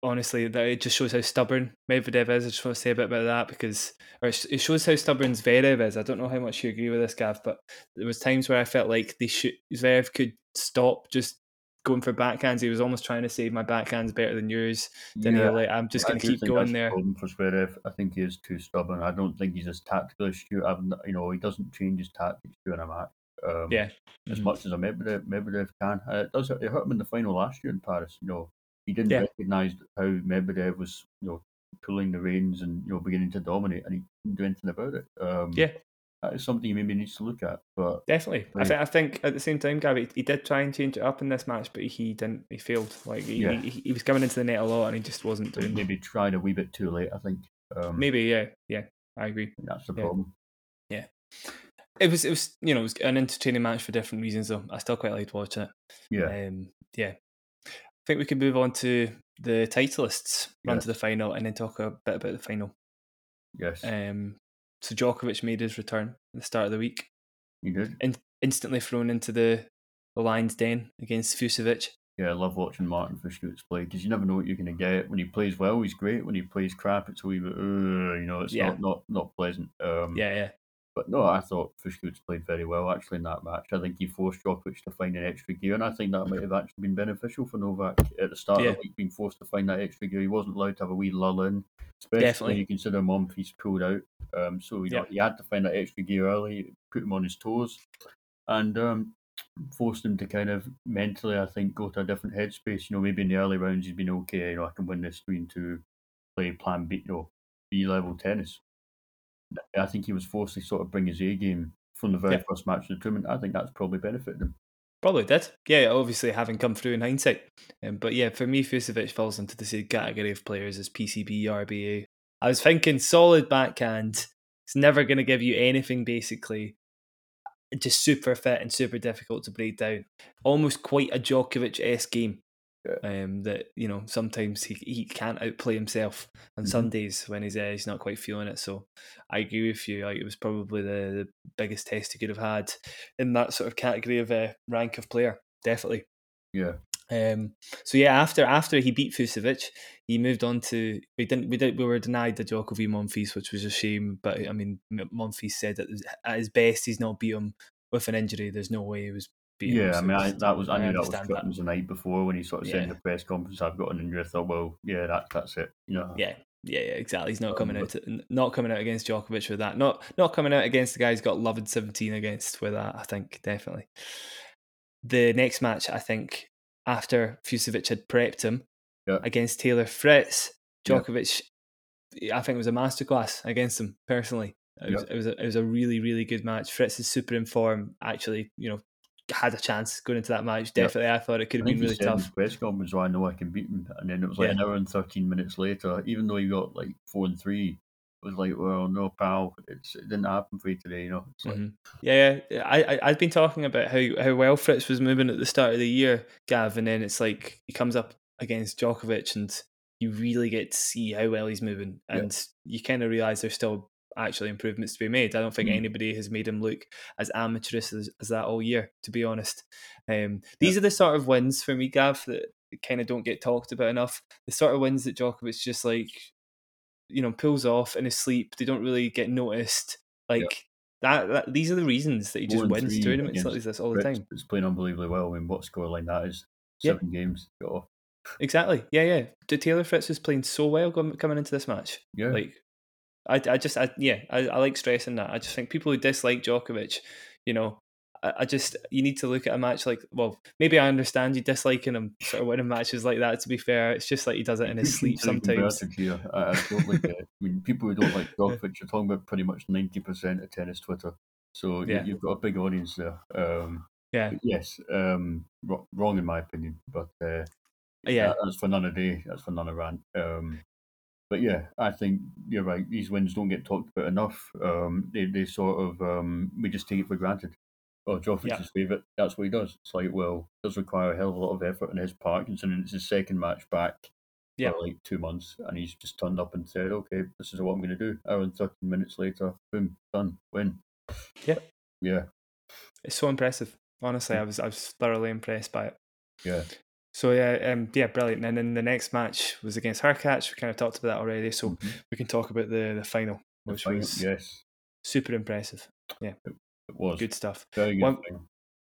honestly that it just shows how stubborn Medvedev is. I just want to say a bit about that because, or it shows how stubborn Zverev is. I don't know how much you agree with this, Gav, but there was times where I felt like they should Zverev could stop just going for backhands. He was almost trying to say my backhand's better than yours. Then yeah, like, I'm just going to keep going there. For Zverev, I think he is too stubborn. I don't think he's as tactical astute. I've, you know, he doesn't change his tactics during a match. Um, yeah, as mm-hmm. much as a Medvedev, Medvedev can. Uh, it does. It hurt him in the final last year in Paris. You know, he didn't yeah. recognise how Medvedev was, you know, pulling the reins and you know beginning to dominate, and he didn't do anything about it. Um, yeah, that is something he maybe needs to look at. But definitely, I, th- I think at the same time, Gabby, he did try and change it up in this match, but he didn't. He failed. Like he, yeah. he, he, was coming into the net a lot, and he just wasn't doing. Maybe tried a wee bit too late. I think. Um, maybe yeah, yeah, I agree. That's the yeah. problem. Yeah. It was, it was, you know, it was an entertaining match for different reasons. Though I still quite liked watching it. Yeah, um, yeah. I think we can move on to the titleists, run to the final, and then talk a bit about the final. Yes. Um, so Djokovic made his return at the start of the week. He did. In- instantly thrown into the, the lion's den against Fucsovics. Yeah, I love watching Martin Fucsovics play because you never know what you're going to get. When he plays well, he's great. When he plays crap, it's a wee bit, uh, you know, it's yeah. not, not not pleasant. Um, yeah, yeah. But no, I thought Fucsovics played very well actually in that match. I think he forced Djokovic to find an extra gear, and I think that might have actually been beneficial for Novak at the start yeah. of the week, being forced to find that extra gear. He wasn't allowed to have a wee lull in, especially Definitely. when you consider Monfils pulled out. Um, so you know, he had to find that extra gear early, put him on his toes, and um, forced him to kind of mentally, I think, go to a different headspace. You know, maybe in the early rounds he's been okay. You know, I can win this three to play Plan B, you know, B level tennis. I think he was forced to sort of bring his A game from the very yeah. first match of the tournament. I think that's probably benefited him. Probably did. Yeah, obviously having come through in hindsight. Um, but yeah, for me, Fucsovics falls into the same category of players as PCB, RBA. I was thinking solid backhand. It's never going to give you anything, basically. Just super fit and super difficult to break down. Almost quite a Djokovic esque game. Um, that you know sometimes he, he can't outplay himself on mm-hmm. Sundays when he's uh, he's not quite feeling it. So I agree with you. Like it was probably the, the biggest test he could have had in that sort of category of uh, rank of player. Definitely. Yeah. Um, so yeah, after after he beat Fucsovics, he moved on to we didn't we did we were denied the Djokovic Monfils, which was a shame. But I mean, Monfils said that at his best he's not beat him with an injury. There's no way he was yeah, I mean, I, that was I knew I that was Crittens the night before when he sort of yeah. said in the press conference, "I've got an injury." I thought, well, yeah, that, that's it. You know. Yeah, yeah, yeah, exactly. He's not um, coming out, to, not coming out against Djokovic with that. Not not coming out against the guy who's got loved seventeen against with that. I think definitely. The next match, I think, after Fucsovics had prepped him yeah. against Taylor Fritz, Djokovic, yeah. I think it was a masterclass against him personally. It was, it was, a, it was a really really good match. Fritz is super informed. Actually, you know, had a chance going into that match. Definitely, yeah. I thought it could have been really tough. press conference, I know I can beat him, and then it was like yeah. an hour and thirteen minutes later. Even though he got like four and three, it was like, well, no, pal, it's, it didn't happen for you today, you know. Like, mm-hmm. Yeah, I, I I've been talking about how how well Fritz was moving at the start of the year, Gav, and then it's like he comes up against Djokovic, and you really get to see how well he's moving, and yeah. you kind of realize there's still actually improvements to be made. I don't think mm. anybody has made him look as amateurish as, as that all year, to be honest. Um, these yeah. are the sort of wins for me, Gav, that kind of don't get talked about enough. The sort of wins that Djokovic just like, you know, pulls off in his sleep. They don't really get noticed. Like yeah. that, that, These are the reasons that he just wins tournaments like this all the time. He's playing unbelievably well. I mean, what scoreline that is? Seven yeah. games. Got off. Exactly. Yeah, yeah. Taylor Fritz was playing so well coming into this match. Yeah. Like, I, I just, I, yeah, I, I like stressing that. I just think people who dislike Djokovic, you know, I, just you need to look at a match like well maybe I understand you disliking him sort of winning matches like that. To be fair, it's just like he does it in his sleep sometimes. Here. I, I don't like it. I mean, people who don't like Djokovic, you're talking about pretty much ninety percent of tennis Twitter. So yeah. you, have got a big audience there. Um, yeah. Yes. Um, wrong in my opinion, but uh, yeah, that's for another day. That's for another rant. Um, but yeah, I think you're right. These wins don't get talked about enough. Um, they they sort of um, we just take it for granted. Oh, Djokovic's yeah. favourite. That's what he does. It's like, well, it does require a hell of a lot of effort on his part, considering it's his second match back yeah. for like two months, and he's just turned up and said, "Okay, this is what I'm going to do." Hour and thirteen minutes later, boom, done, win. Yeah, yeah. It's so impressive. Honestly, I was I was thoroughly impressed by it. Yeah. So yeah, um, yeah, brilliant. And then the next match was against Hurkacz. We kind of talked about that already, so mm-hmm. we can talk about the the final, which the final, was yes, super impressive. Yeah, it, it was good stuff. Very good One, thing.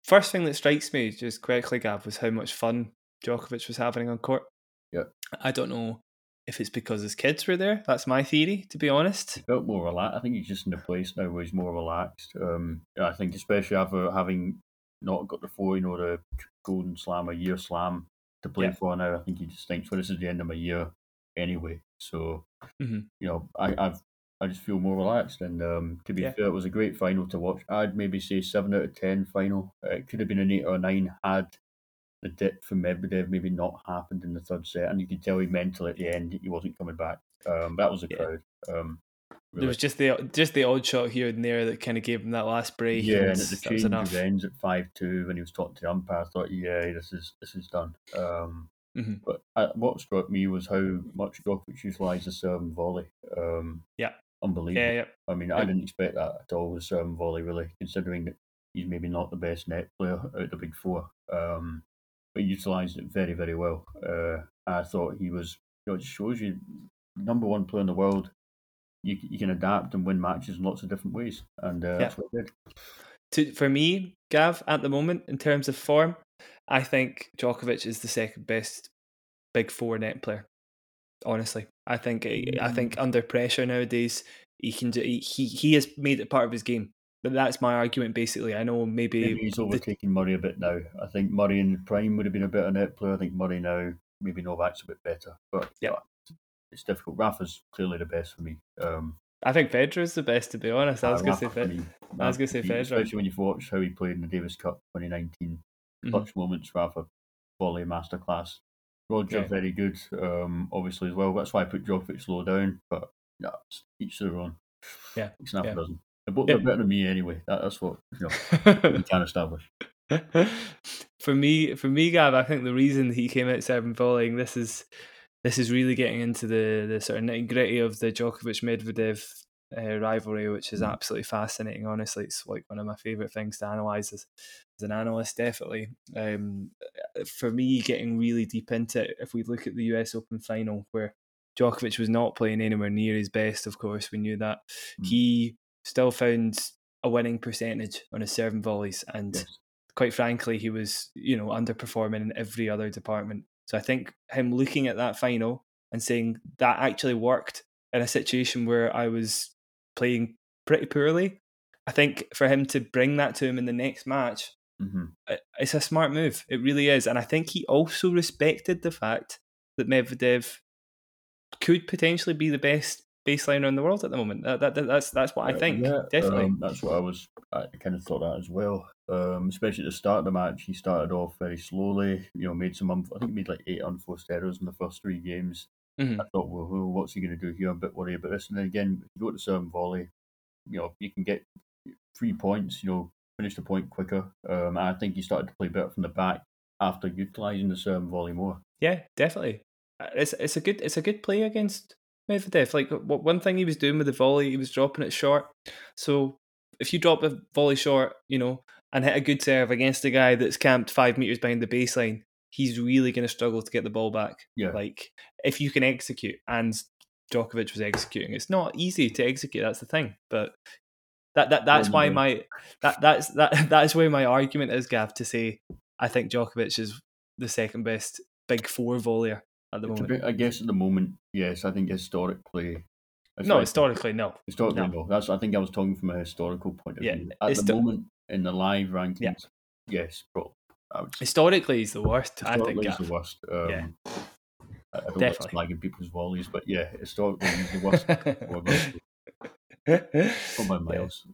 First thing that strikes me, just quickly, Gav, was how much fun Djokovic was having on court. Yeah, I don't know if it's because his kids were there. That's my theory, to be honest. He felt more relaxed. I think he's just in a place now where he's more relaxed. Um, I think especially after having not got the four, you know, the Golden Slam or Year Slam to play yeah. for now. I think he just thinks, well, this is the end of my year anyway. So, mm-hmm. you know, I, I've I just feel more relaxed. And um, to be yeah. fair, it was a great final to watch. I'd maybe say seven out of ten final. It could have been an eight or a nine had the dip from Medvedev maybe not happened in the third set, and you could tell he mentally at the end he wasn't coming back. Um, that was a yeah. crowd. Um, really. There was just the just the odd shot here and there that kind of gave him that last break. Yeah, and, and at the change of ends at five two when he was talking to the umpire, I thought, yeah, this is this is done. Um, mm-hmm. But uh, what struck me was how much Djokovic utilised the serve and volley. Um, yeah, unbelievable. Yeah, yeah. I mean, I didn't expect that at all with serve and volley, really, considering that he's maybe not the best net player out of the big four. Um, but he utilised it very, very well. Uh, I thought he was, you know, it shows you number one player in the world you you can adapt and win matches in lots of different ways, and uh, yeah. that's what I did. To, for me, Gav, at the moment in terms of form, I think Djokovic is the second best big four net player. Honestly, I think I think mm. under pressure nowadays, he can do, he he has made it part of his game. But that's my argument. Basically, I know maybe, maybe he's overtaking the, Murray a bit now. I think Murray in prime would have been a better net player. I think Murray now maybe Novak's a bit better. But yeah, it's difficult. Rafa's clearly the best for me. Um, I think is the best, to be honest. I was uh, going to say Federer. I was going to say Federer. Especially when you've watched how he played in the Davis Cup 2019. Mm-hmm. Touch moments, Rafa, volley masterclass. Roger, yeah. very good, um, obviously, as well. That's why I put Djokovic low down, but yeah, each their own. Yeah. Snap yeah. doesn't. They're both yeah. better than me anyway. That, that's what you know, we can establish. for me, for me, Gav, I think the reason he came out serving volleying, this is this is really getting into the the sort of nitty gritty of the Djokovic Medvedev uh, rivalry, which is mm. absolutely fascinating. Honestly, it's like one of my favorite things to analyze as, as an analyst. Definitely, um, for me, getting really deep into it. If we look at the U.S. Open final, where Djokovic was not playing anywhere near his best, of course, we knew that mm. he still found a winning percentage on his serving volleys, and yes. quite frankly, he was you know underperforming in every other department. So I think him looking at that final and saying that actually worked in a situation where I was playing pretty poorly. I think for him to bring that to him in the next match, mm-hmm. it's a smart move. It really is. And I think he also respected the fact that Medvedev could potentially be the best baseliner in the world at the moment. That, that that's that's what I think. Yeah, Definitely, um, that's what I was. I kind of thought that as well. Um, especially at the start of the match, he started off very slowly. You know, made some. I think he made like eight unforced errors in the first three games. Mhm. I thought, well, what's he going to do here? I'm a bit worried about this. And then again, if you go to serve volley, you know, you can get three points, you know, finish the point quicker. Um, I think he started to play better from the back after utilising the serve volley more. Yeah, definitely. Uh, It's it's a good it's a good play against Medvedev. Like one thing he was doing with the volley, he was dropping it short. So if you drop a volley short, you know, and hit a good serve against a guy that's camped five meters behind the baseline, he's really going to struggle to get the ball back. Yeah. Like if you can execute, and Djokovic was executing, it's not easy to execute. That's the thing, but. That, that that's why my that that's that that is where my argument is, Gav, to say I think Djokovic is the second best big four volleyer at the moment. be- I guess at the moment, yes, I think historically. No, historically, no. Historically, No. no. That's I think I was talking from a historical point of Yeah, view. At the- moment, in the live rankings, yes, probably. I Historically, he's the worst. I think. historically he's Gav. the worst. Um, Yeah. I I don't like Definitely. slagging people's volleys, but yeah, historically he's the worst. Or about- not by miles.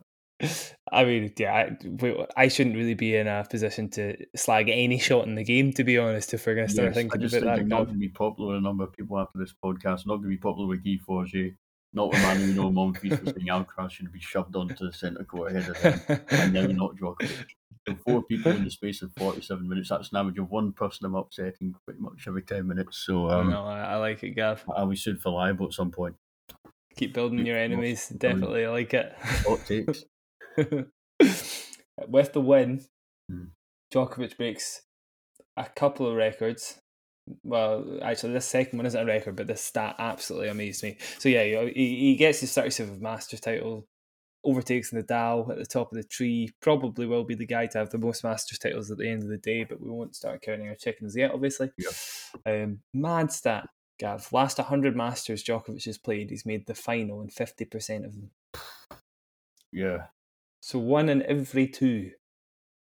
I mean, yeah, I, I shouldn't really be in a position to slag any shot in the game, to be honest. If we're going to start Yes, I thinking just about think that, not going to be popular with a number of people after this podcast. Not going to be popular with Guy Forget. Not with Mannarino Monfils was saying Alcaraz should be shoved onto the centre court ahead of him. and now not Djokovic. So four people in the space of 47 minutes. That's an average of one person I'm upsetting pretty much every 10 minutes. So um, no, I, I like it, Gav. I'll be sued for libel at some point. Keep building keep your enemies. Definitely, I like it. Hot takes. With the win, Hmm. Djokovic breaks a couple of records. Well, actually, this second one isn't a record, but this stat absolutely amazed me. So yeah, he, he gets his 37th Masters title, overtakes Nadal at the top of the tree. Probably will be the guy to have the most Masters titles at the end of the day, but we won't start counting our chickens yet, obviously. Um, mad stat, Gav. Last 100 Masters Djokovic has played, he's made the final in 50% of them. Yeah. So one in every two.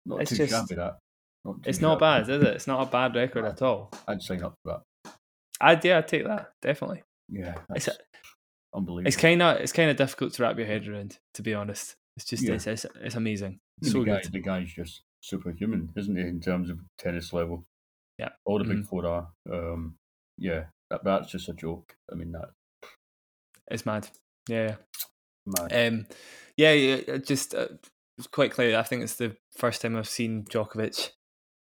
Not It's too just- shabby, that. Not It's not bad, is it? It's not a bad record at all. I'd sign up for that. I'd yeah, I'd take that definitely. Yeah. It's That's unbelievable. it's kind of it's kind of difficult to wrap your head around, to be honest. It's just Yeah. it's, it's it's amazing, so the, guy, good. the guy's just superhuman, isn't he, in terms of tennis level? Yeah. All the big Mhm. four are. Um, yeah, that, that's just a joke. I mean, that. It's mad. Yeah. Man. Um. Yeah. yeah just uh, quite clear. I think it's the first time I've seen Djokovic,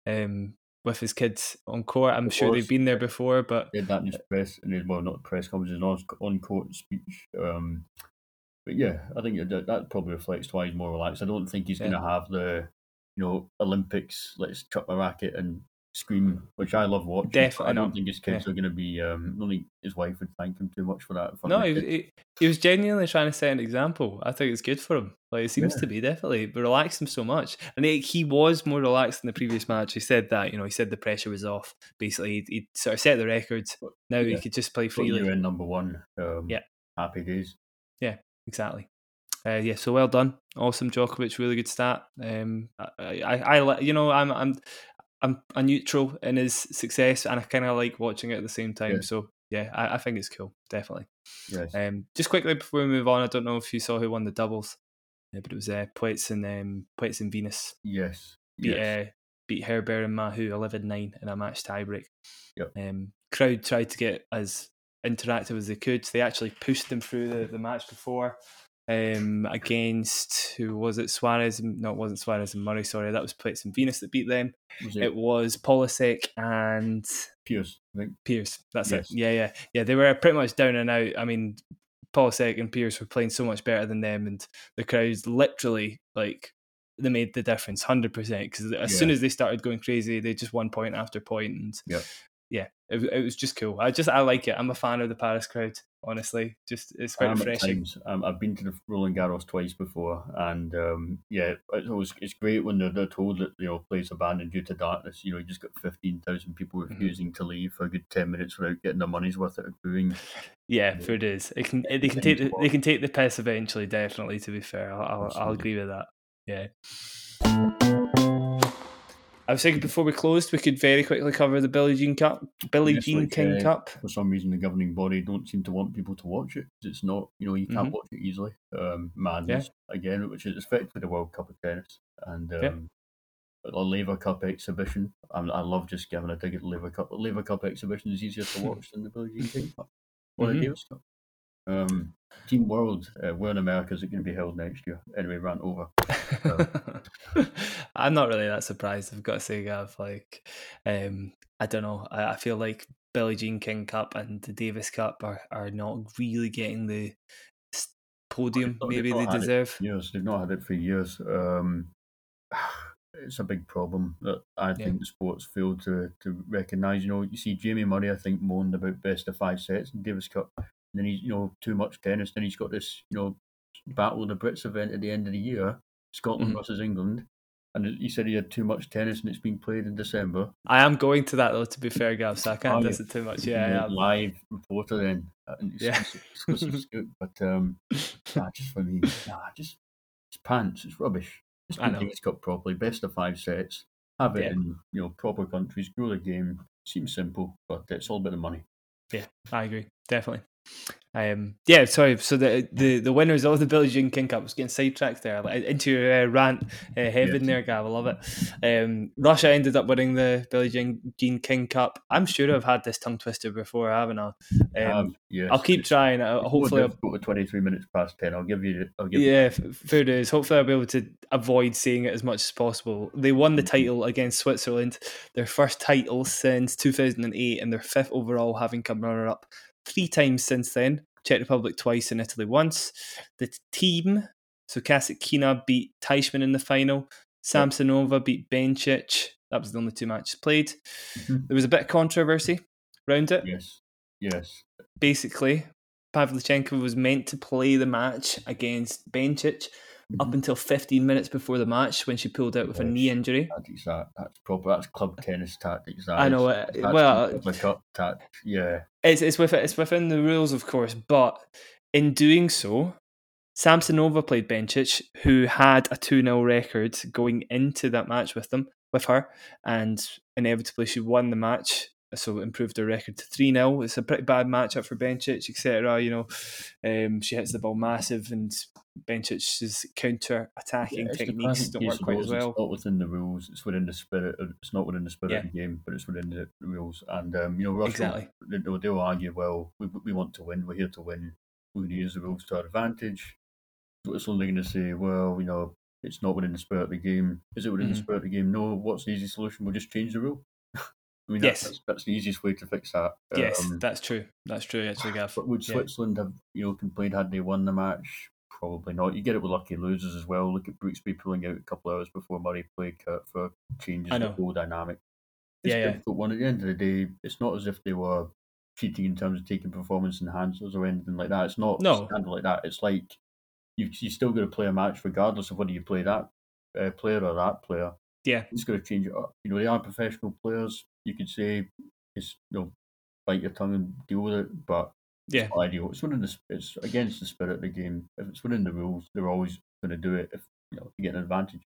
um, with his kids on court. I'm Of sure they've been there before, but He had that in his press, and his, well, not press conference, his on, on court speech. Um, but yeah, I think that, that probably reflects why he's more relaxed. I don't think he's going to have the, you know, Olympics, let's chuck my racket and scream, which I love watching. Definitely I don't not. think his kids are going to be, um, think his wife would thank him too much for that. front no, he, was- he, he was genuinely trying to set an example. I think it's good for him. Like it seems Yeah. to be definitely, but relaxed him so much, and he, he was more relaxed in the previous match. He said that you know he said the pressure was off. Basically, he, sort of set the records. Now he could just play freely. You're in number one. Um, Yeah. Happy days. Yeah, exactly. Uh, yeah, so well done, awesome, Djokovic, really good stat. Um, I, I, I, you know, I'm, I'm, I'm a neutral in his success, and I kind of like watching it at the same time. Yeah. So yeah, I, I think it's cool, definitely. Yes. Um, just quickly before we move on, I don't know if you saw who won the doubles, uh, but it was uh, Pütz and um, Pütz and Venus yes. beat Yes. uh, beat Herbert and Mahut 11-9 in a match tiebreak. Yep. Um, crowd tried to get as interactive as they could. so They actually pushed them through the, the match before um, against who was it? Soares? No, it wasn't Soares and Murray. Sorry, that was Pütz and Venus that beat them. was it, It was Polasek and Peers? I think. Peers. That's Yes. it. Yeah, yeah, yeah. They were pretty much down and out. I mean, Polasek and Peers were playing so much better than them, and the crowds literally like they made the difference, hundred percent. Because as Yeah. soon as they started going crazy, they just won point after point, and yeah, yeah, it, it was just cool. I just I like it. I'm a fan of the Paris crowd. Honestly, just it's quite Um, refreshing. Um, I've been to the Roland Garros twice before, and um, yeah, it's always it's great when they're, they're told that you know place abandoned due to darkness. You know, you just got fifteen thousand people Mm-hmm. refusing to leave for a good ten minutes without getting their money's worth out of booing. Yeah, for it is. It can they can take the, they can take the piss eventually. Definitely, to be fair, I'll I'll, I'll agree with that. Yeah. I was thinking before we closed, we could very quickly cover the Billie Jean Cup, Billie Yes, Jean like, King uh, Cup. For some reason, the governing body don't seem to want people to watch it. It's not, you know, you can't Mhm. watch it easily. Um, madness again, which is effectively the World Cup of tennis, and um, Yeah. a Cup exhibition. I, I love just giving a dig at the Laver Cup. The Cup exhibition is easier to watch than the Billie Jean King Cup or Mhm. the Davis Cup. Um, Team World, uh, where in America is it going to be held next year? Anyway, rant over. I'm not really that surprised. I've got to say, Gav. Like, um, I don't know. I, I feel like Billie Jean King Cup and the Davis Cup are, are not really getting the podium maybe they deserve. Years they've not had it for years. Um, it's a big problem that I Yeah. think the sports fail to to recognise. You know, you see Jamie Murray, I think, moaned about best of five sets in Davis Cup, and then he's you know too much tennis. Then he's got this you know battle of the Brits event at the end of the year, Scotland Mhm. versus England, and he said he had too much tennis and it's been played in December. I am going to that though. To be fair, Gav, so I can't Are you? diss it too much. Yeah, know, I am. live reporter then, uh, Yeah. exclusive, exclusive scoop. But um, nah, just for me, nah, just it's pants. It's rubbish. Just I play know. Davis Cup properly, best of five sets. Have it Yeah. in you know proper countries. Grow the game. Seems simple, but it's all about the money. Yeah, I agree, definitely. Um, yeah, sorry. So the the the winners of the Billie Jean King Cup was getting sidetracked there like, into your uh, rant uh, heaven there, Gav. I love it. Um, Russia ended up winning the Billie Jean, Jean King Cup. I'm sure I've had this tongue twister before, haven't I? Um, Um, yes, I'll keep trying. Uh, it's hopefully, I'll, difficult with twenty three minutes past ten. I'll give you. I'll give yeah, fair dues. Hopefully, I'll be able to avoid saying it as much as possible. They won the title against Switzerland, their first title since 2008, and their fifth overall, having come runner up three times since then. Czech Republic twice and Italy once. The team, so Kasatkina beat Teichmann in the final. Samsonova beat Bencic. That was the only two matches played. Mhm. There was a bit of controversy around it Yes. Yes. basically, Pavlyuchenkova was meant to play the match against Bencic up Mhm. until 15 minutes before the match when she pulled out with a knee injury. Tactics that that's proper. That's club tennis tactics. That I know is. it. Well, Republic Cup tactics. Yeah. It's it's with it's within the rules, of course, but in doing so, Samsonova played Bencic, who had a 2 0 record going into that match with them with her, and inevitably she won the match. So improved her record to 3 0. It's a pretty bad matchup for Bencic, etc. You know, um, she hits the ball massive, and Bencic's counter attacking it's the techniques don't work quite as well. It's not within the rules. It's within the spirit. It's not within the spirit Yeah. of the game, but it's within the rules. And um, you know, Russia, Exactly. they'll, they'll argue, well, we, we want to win. We're here to win. We're going to use the rules to our advantage. Switzerland only going to say, well, you know, it's not within the spirit of the game. Is it within Mhm. the spirit of the game? No. What's the easy solution? We'll just change the rule. I mean, Yes. that's, that's the easiest way to fix that. Yes, Um, that's true. That's true, actually, Gav. but would Yeah. Switzerland have, you know, complained had they won the match? Probably not. You get it with lucky losers as well. Look at Brooksby pulling out a couple of hours before Murray played Koepfer changes the whole dynamic. It's Yeah, a yeah. one. At the end of the day, it's not as if they were cheating in terms of taking performance enhancers or anything like that. It's not No. standard like that. It's like you you still got to play a match regardless of whether you play that uh, player or that player. Yeah. it's going to change it up. You know, they are professional players. You could say it's you know bite your tongue and deal with it, but Yeah. it's not ideal. It's within the it's against the spirit of the game. If it's within the rules, they're always going to do it if you know to get an advantage.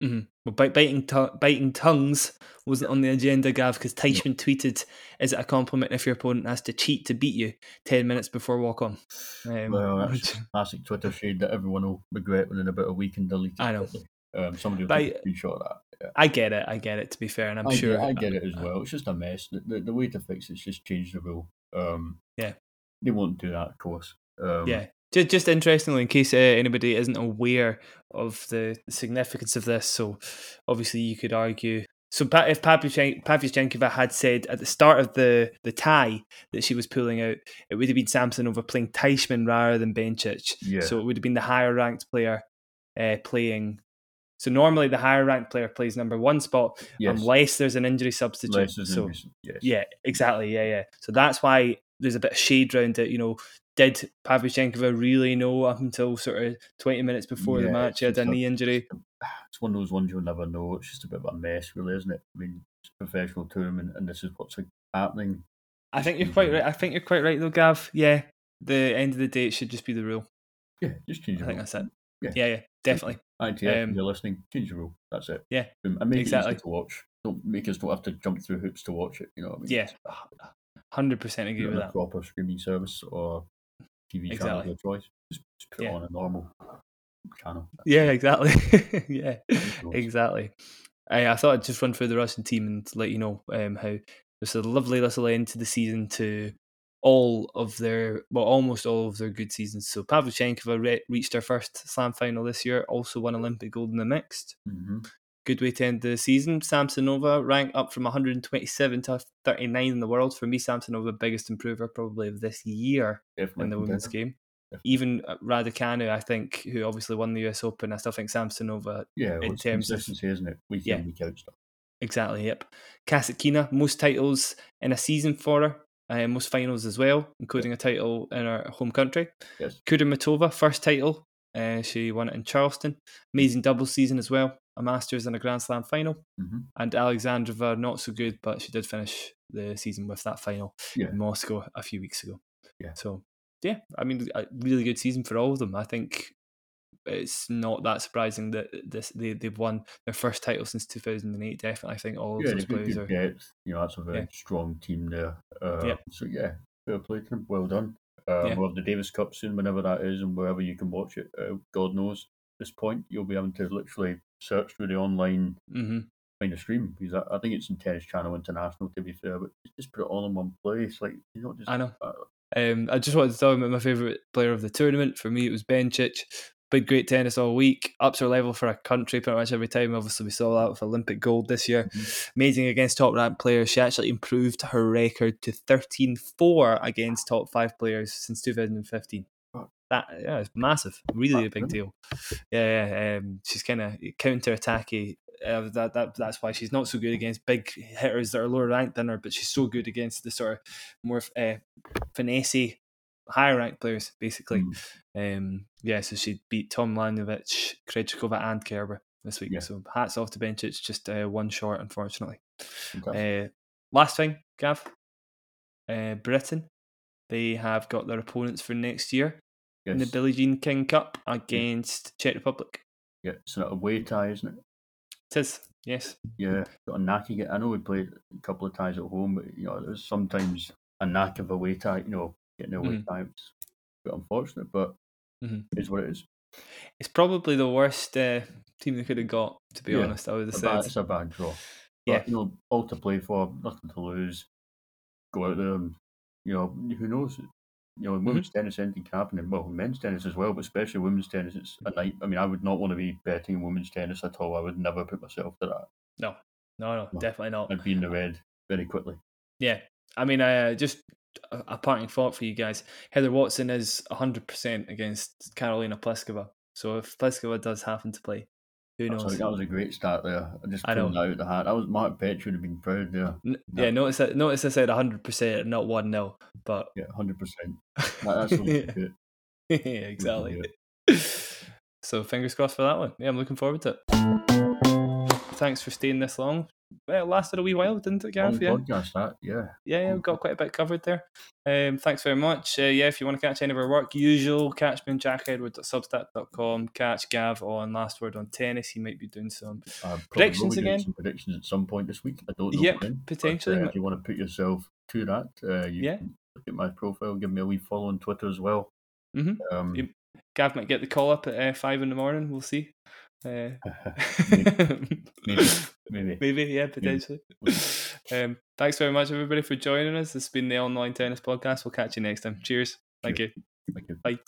hmm Well, bite, biting, tu- biting tongues wasn't on the agenda, Gav, because Teichmann tweeted, "Is it a compliment if your opponent has to cheat to beat you ten minutes before walk on?" Um, well, that's classic Twitter shade that everyone will regret within about a week and delete. it I know. Um, somebody will take a screenshot of that. Yeah. I get it. I get it. To be fair, and I'm I sure get, I get it as well. It's just a mess. The, the, the way to fix it is just change the rule. Um, Yeah. they won't do that, of course. Um, Yeah. Just, just interestingly, in case uh, anybody isn't aware of the significance of this, so obviously you could argue. So if Pavlyuchen- Pavlyuchenkova had said at the start of the, the tie that she was pulling out, it would have been Samsonova playing Teichmann rather than Bencic. Yeah. So it would have been the higher ranked player uh, playing. So normally the higher ranked player plays number one spot yes. unless there's an injury substitute. So yes. yeah, exactly. Yeah, yeah. So that's why there's a bit of shade around it. You know, did Pavlyuchenkova really know up until sort of 20 minutes before the match she had a knee injury? It's one of those ones you'll never know. It's just a bit of a mess, really, isn't it? I mean, it's a professional tournament, and this is what's happening. I think you're quite right. I think you're quite right though, Gav. Yeah, the end of the day, it should just be the rule. Yeah, just change I think rule. that's it. Yeah. Yeah, yeah, definitely. ITF, Um, you're listening, change the rule. That's it. Yeah, Boom. And make exactly. it easy to watch. Don't make us don't have to jump through hoops to watch it. You know what I mean? Yeah, hundred percent agree with a that. proper streaming service or TV channel of your choice. Just, just put Yeah. it on a normal channel. Yeah, exactly. yeah, exactly. I, I thought I'd just run through the Russian team and let you know um, how there's a lovely little end to the season to all of their, well, almost all of their good seasons. So Pavlyuchenkova re- reached her first slam final this year, also won Olympic gold in the mixed. Mm-hmm. Good way to end the season. Samsonova ranked up from 127 to 39 in the world. For me, Samsonova, biggest improver probably of this year Definitely in the women's game. Definitely. Even uh, Raducanu, I think, who obviously won the US Open, I still think Samsonova Yeah, in terms of- consistency, isn't it? Week Yeah. in, week out stuff. Exactly, yep. Kasatkina, most titles in a season for her, uh, most finals as well, including a title in her home country. Yes. Kudermetova, first title. Uh, she won it in Charleston. Amazing double season as well. A Masters and a Grand Slam final. hmm And Alexandrova, not so good, but she did finish the season with that final Yeah. in Moscow a few weeks ago. Yeah. So, yeah, I mean, a really good season for all of them. I think it's not that surprising that this they, they've won their first title since 2008. Definitely, I think all of Yeah, those they've players are. You know, that's a very Yeah. strong team there. Uh, Yeah. So yeah, fair play to them. Well done. Um, Yeah. We'll have the Davis Cup soon, whenever that is, and wherever you can watch it. Uh, God knows, at this point you'll be having to literally search through the online hmm find a stream because I, I think it's in Tennis Channel International to be fair, but just put it all in one place. Like you know, just I know. uh, Um, I just wanted to talk about my favourite player of the tournament. For me, it was Bencic. Played great tennis all week. Ups her level for a country pretty much every time. Obviously, we saw that with Olympic gold this year. Mhm. Amazing against top ranked players. She actually improved her record to 13 4 against top five players since 2015. That yeah, it's massive. Really a big deal. Yeah, yeah. Um, she's kind of counter attacky. Uh, that, that that's why she's not so good against big hitters that are lower ranked than her, but she's so good against the sort of more uh, finesse, higher ranked players, basically. mm, Um, yeah, so she beat Tomljanovic, Krejcikova, and Kerber this week. Yeah. So hats off to Bencic, just uh, one short, unfortunately. fantastic. Uh, last thing, Gav, uh, Britain, they have got their opponents for next year in the. Billie Jean King Cup against Czech Republic. yeah, it's not a away tie, isn't it? It is, yes. Yeah, got a knack of it. I know we played a couple of ties at home, but you know, there's sometimes a knack of a away tie. You know, getting away Mhm. It's a bit unfortunate, but Mhm. it is what it is. It's probably the worst uh, team they could have got, to be Yeah, honest. I would have a bad, it's a bad draw. But, Yeah. you know, all to play for, nothing to lose. Go out there and, you know, who knows? You know, Mm-hmm. women's tennis, anything can happen. And, well, men's tennis as well, but especially women's tennis, it's a night. I mean, I would not want to be betting in women's tennis at all. I would never put myself to that. No, no, no, No. definitely not. I'd be in the red very quickly. Yeah, I mean, uh, just a, parting thought for you guys. Heather Watson is 100% against Karolina Pliskova. So if Pliskova does happen to play, who knows? a- that was a great start there. I just I pulled know. out of the hat. That was Mark Petchey would have been proud there. N- yeah, notice that. Notice I said 100% not 1 0. But Yeah, 100%. That, that's the way to do yeah, exactly. So fingers crossed for that one. Yeah, I'm looking forward to it. Thanks for staying this long. Well, it lasted a wee while, didn't it, Gav? Yeah. podcast, that, yeah. yeah, yeah, we've got quite a bit covered there. Um, thanks very much. Uh, yeah, if you want to catch any of our work, usual, catch me on jackedward.substack.com, catch Gav on Last Word on Tennis. He might be doing some. Uh, Predictions again? Some predictions at some point this week. I don't know Yep, when. but, potentially. uh, if you want to put yourself to that, uh, you Yeah. can look at my profile, give me a wee follow on Twitter as well. Mhm. Um, Gav might get the call up at uh, 5 in the morning. We'll see. Uh, maybe, maybe. Maybe, yeah, potentially. Um, thanks very much, everybody, for joining us. This has been the Online Tennis Podcast. We'll catch you next time. Cheers. Thank you. Thank you. Bye.